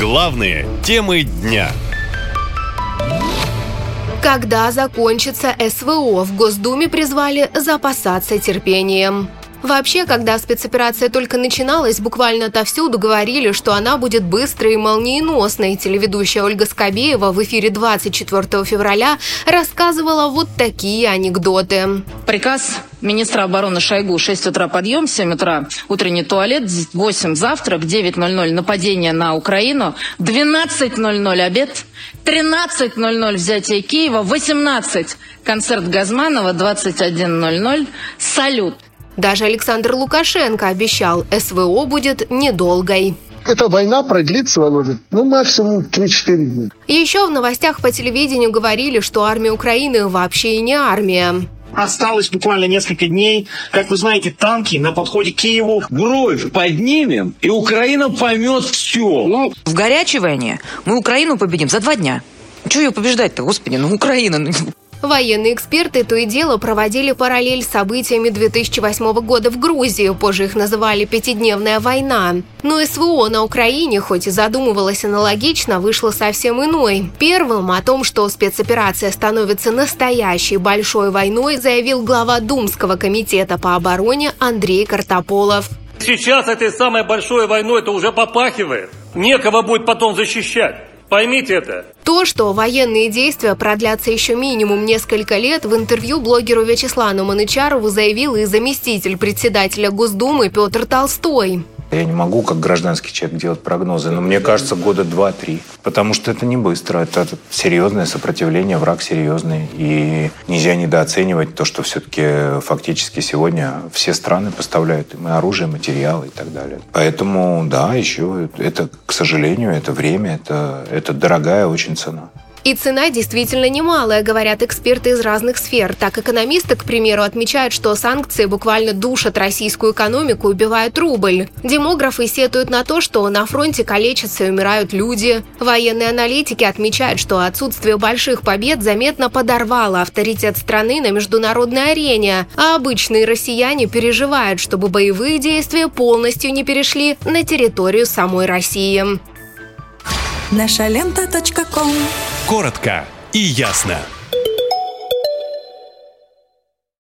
Главные темы дня. Когда закончится СВО, в Госдуме призвали запасаться терпением. Вообще, когда спецоперация только начиналась, буквально отовсюду говорили, что она будет быстрой и молниеносной. Телеведущая Ольга Скобеева в эфире 24 февраля рассказывала вот такие анекдоты. Приказ министра обороны Шойгу 6 утра подъем, 7 утра утренний туалет, 8 завтрак, 9.00 нападение на Украину, 12.00 обед, 13.00 взятие Киева, 18 концерт Газманова, 21.00 салют. Даже Александр Лукашенко обещал, СВО будет недолгой. Эта война продлится, Володя, ну, максимум 3-4 дня. Еще в новостях по телевидению говорили, что армия Украины вообще и не армия. Осталось буквально несколько дней. Как вы знаете, танки на подходе к Киеву. Бровь поднимем, и Украина поймет все. Ну, в горячей войне мы Украину победим за два дня. Чего ее побеждать-то, господи, ну Украина. ну, Военные эксперты то и дело проводили параллель с событиями 2008 года в Грузии, позже их называли «пятидневная война». Но СВО на Украине, хоть и задумывалась аналогично, вышло совсем иной. Первым о том, что спецоперация становится настоящей большой войной, заявил глава Думского комитета по обороне Андрей Картополов. Сейчас этой самой большой войной это уже попахивает. Некого будет потом защищать. Поймите это. То, что военные действия продлятся еще минимум несколько лет, в интервью блогеру Вячеславу Манычарову заявил и заместитель председателя Госдумы Петр Толстой. Я не могу, как гражданский человек, делать прогнозы, но мне кажется, года два-три. Потому что это не быстро, это серьезное сопротивление, враг серьезный. И нельзя недооценивать то, что все-таки фактически сегодня все страны поставляют им оружие, материалы и так далее. Поэтому, да, еще это, к сожалению, это время, это, это дорогая очень цена. И цена действительно немалая, говорят эксперты из разных сфер. Так, экономисты, к примеру, отмечают, что санкции буквально душат российскую экономику убивают рубль. Демографы сетуют на то, что на фронте калечатся и умирают люди. Военные аналитики отмечают, что отсутствие больших побед заметно подорвало авторитет страны на международной арене, а обычные россияне переживают, чтобы боевые действия полностью не перешли на территорию самой России. Наша лента.ком Коротко и ясно.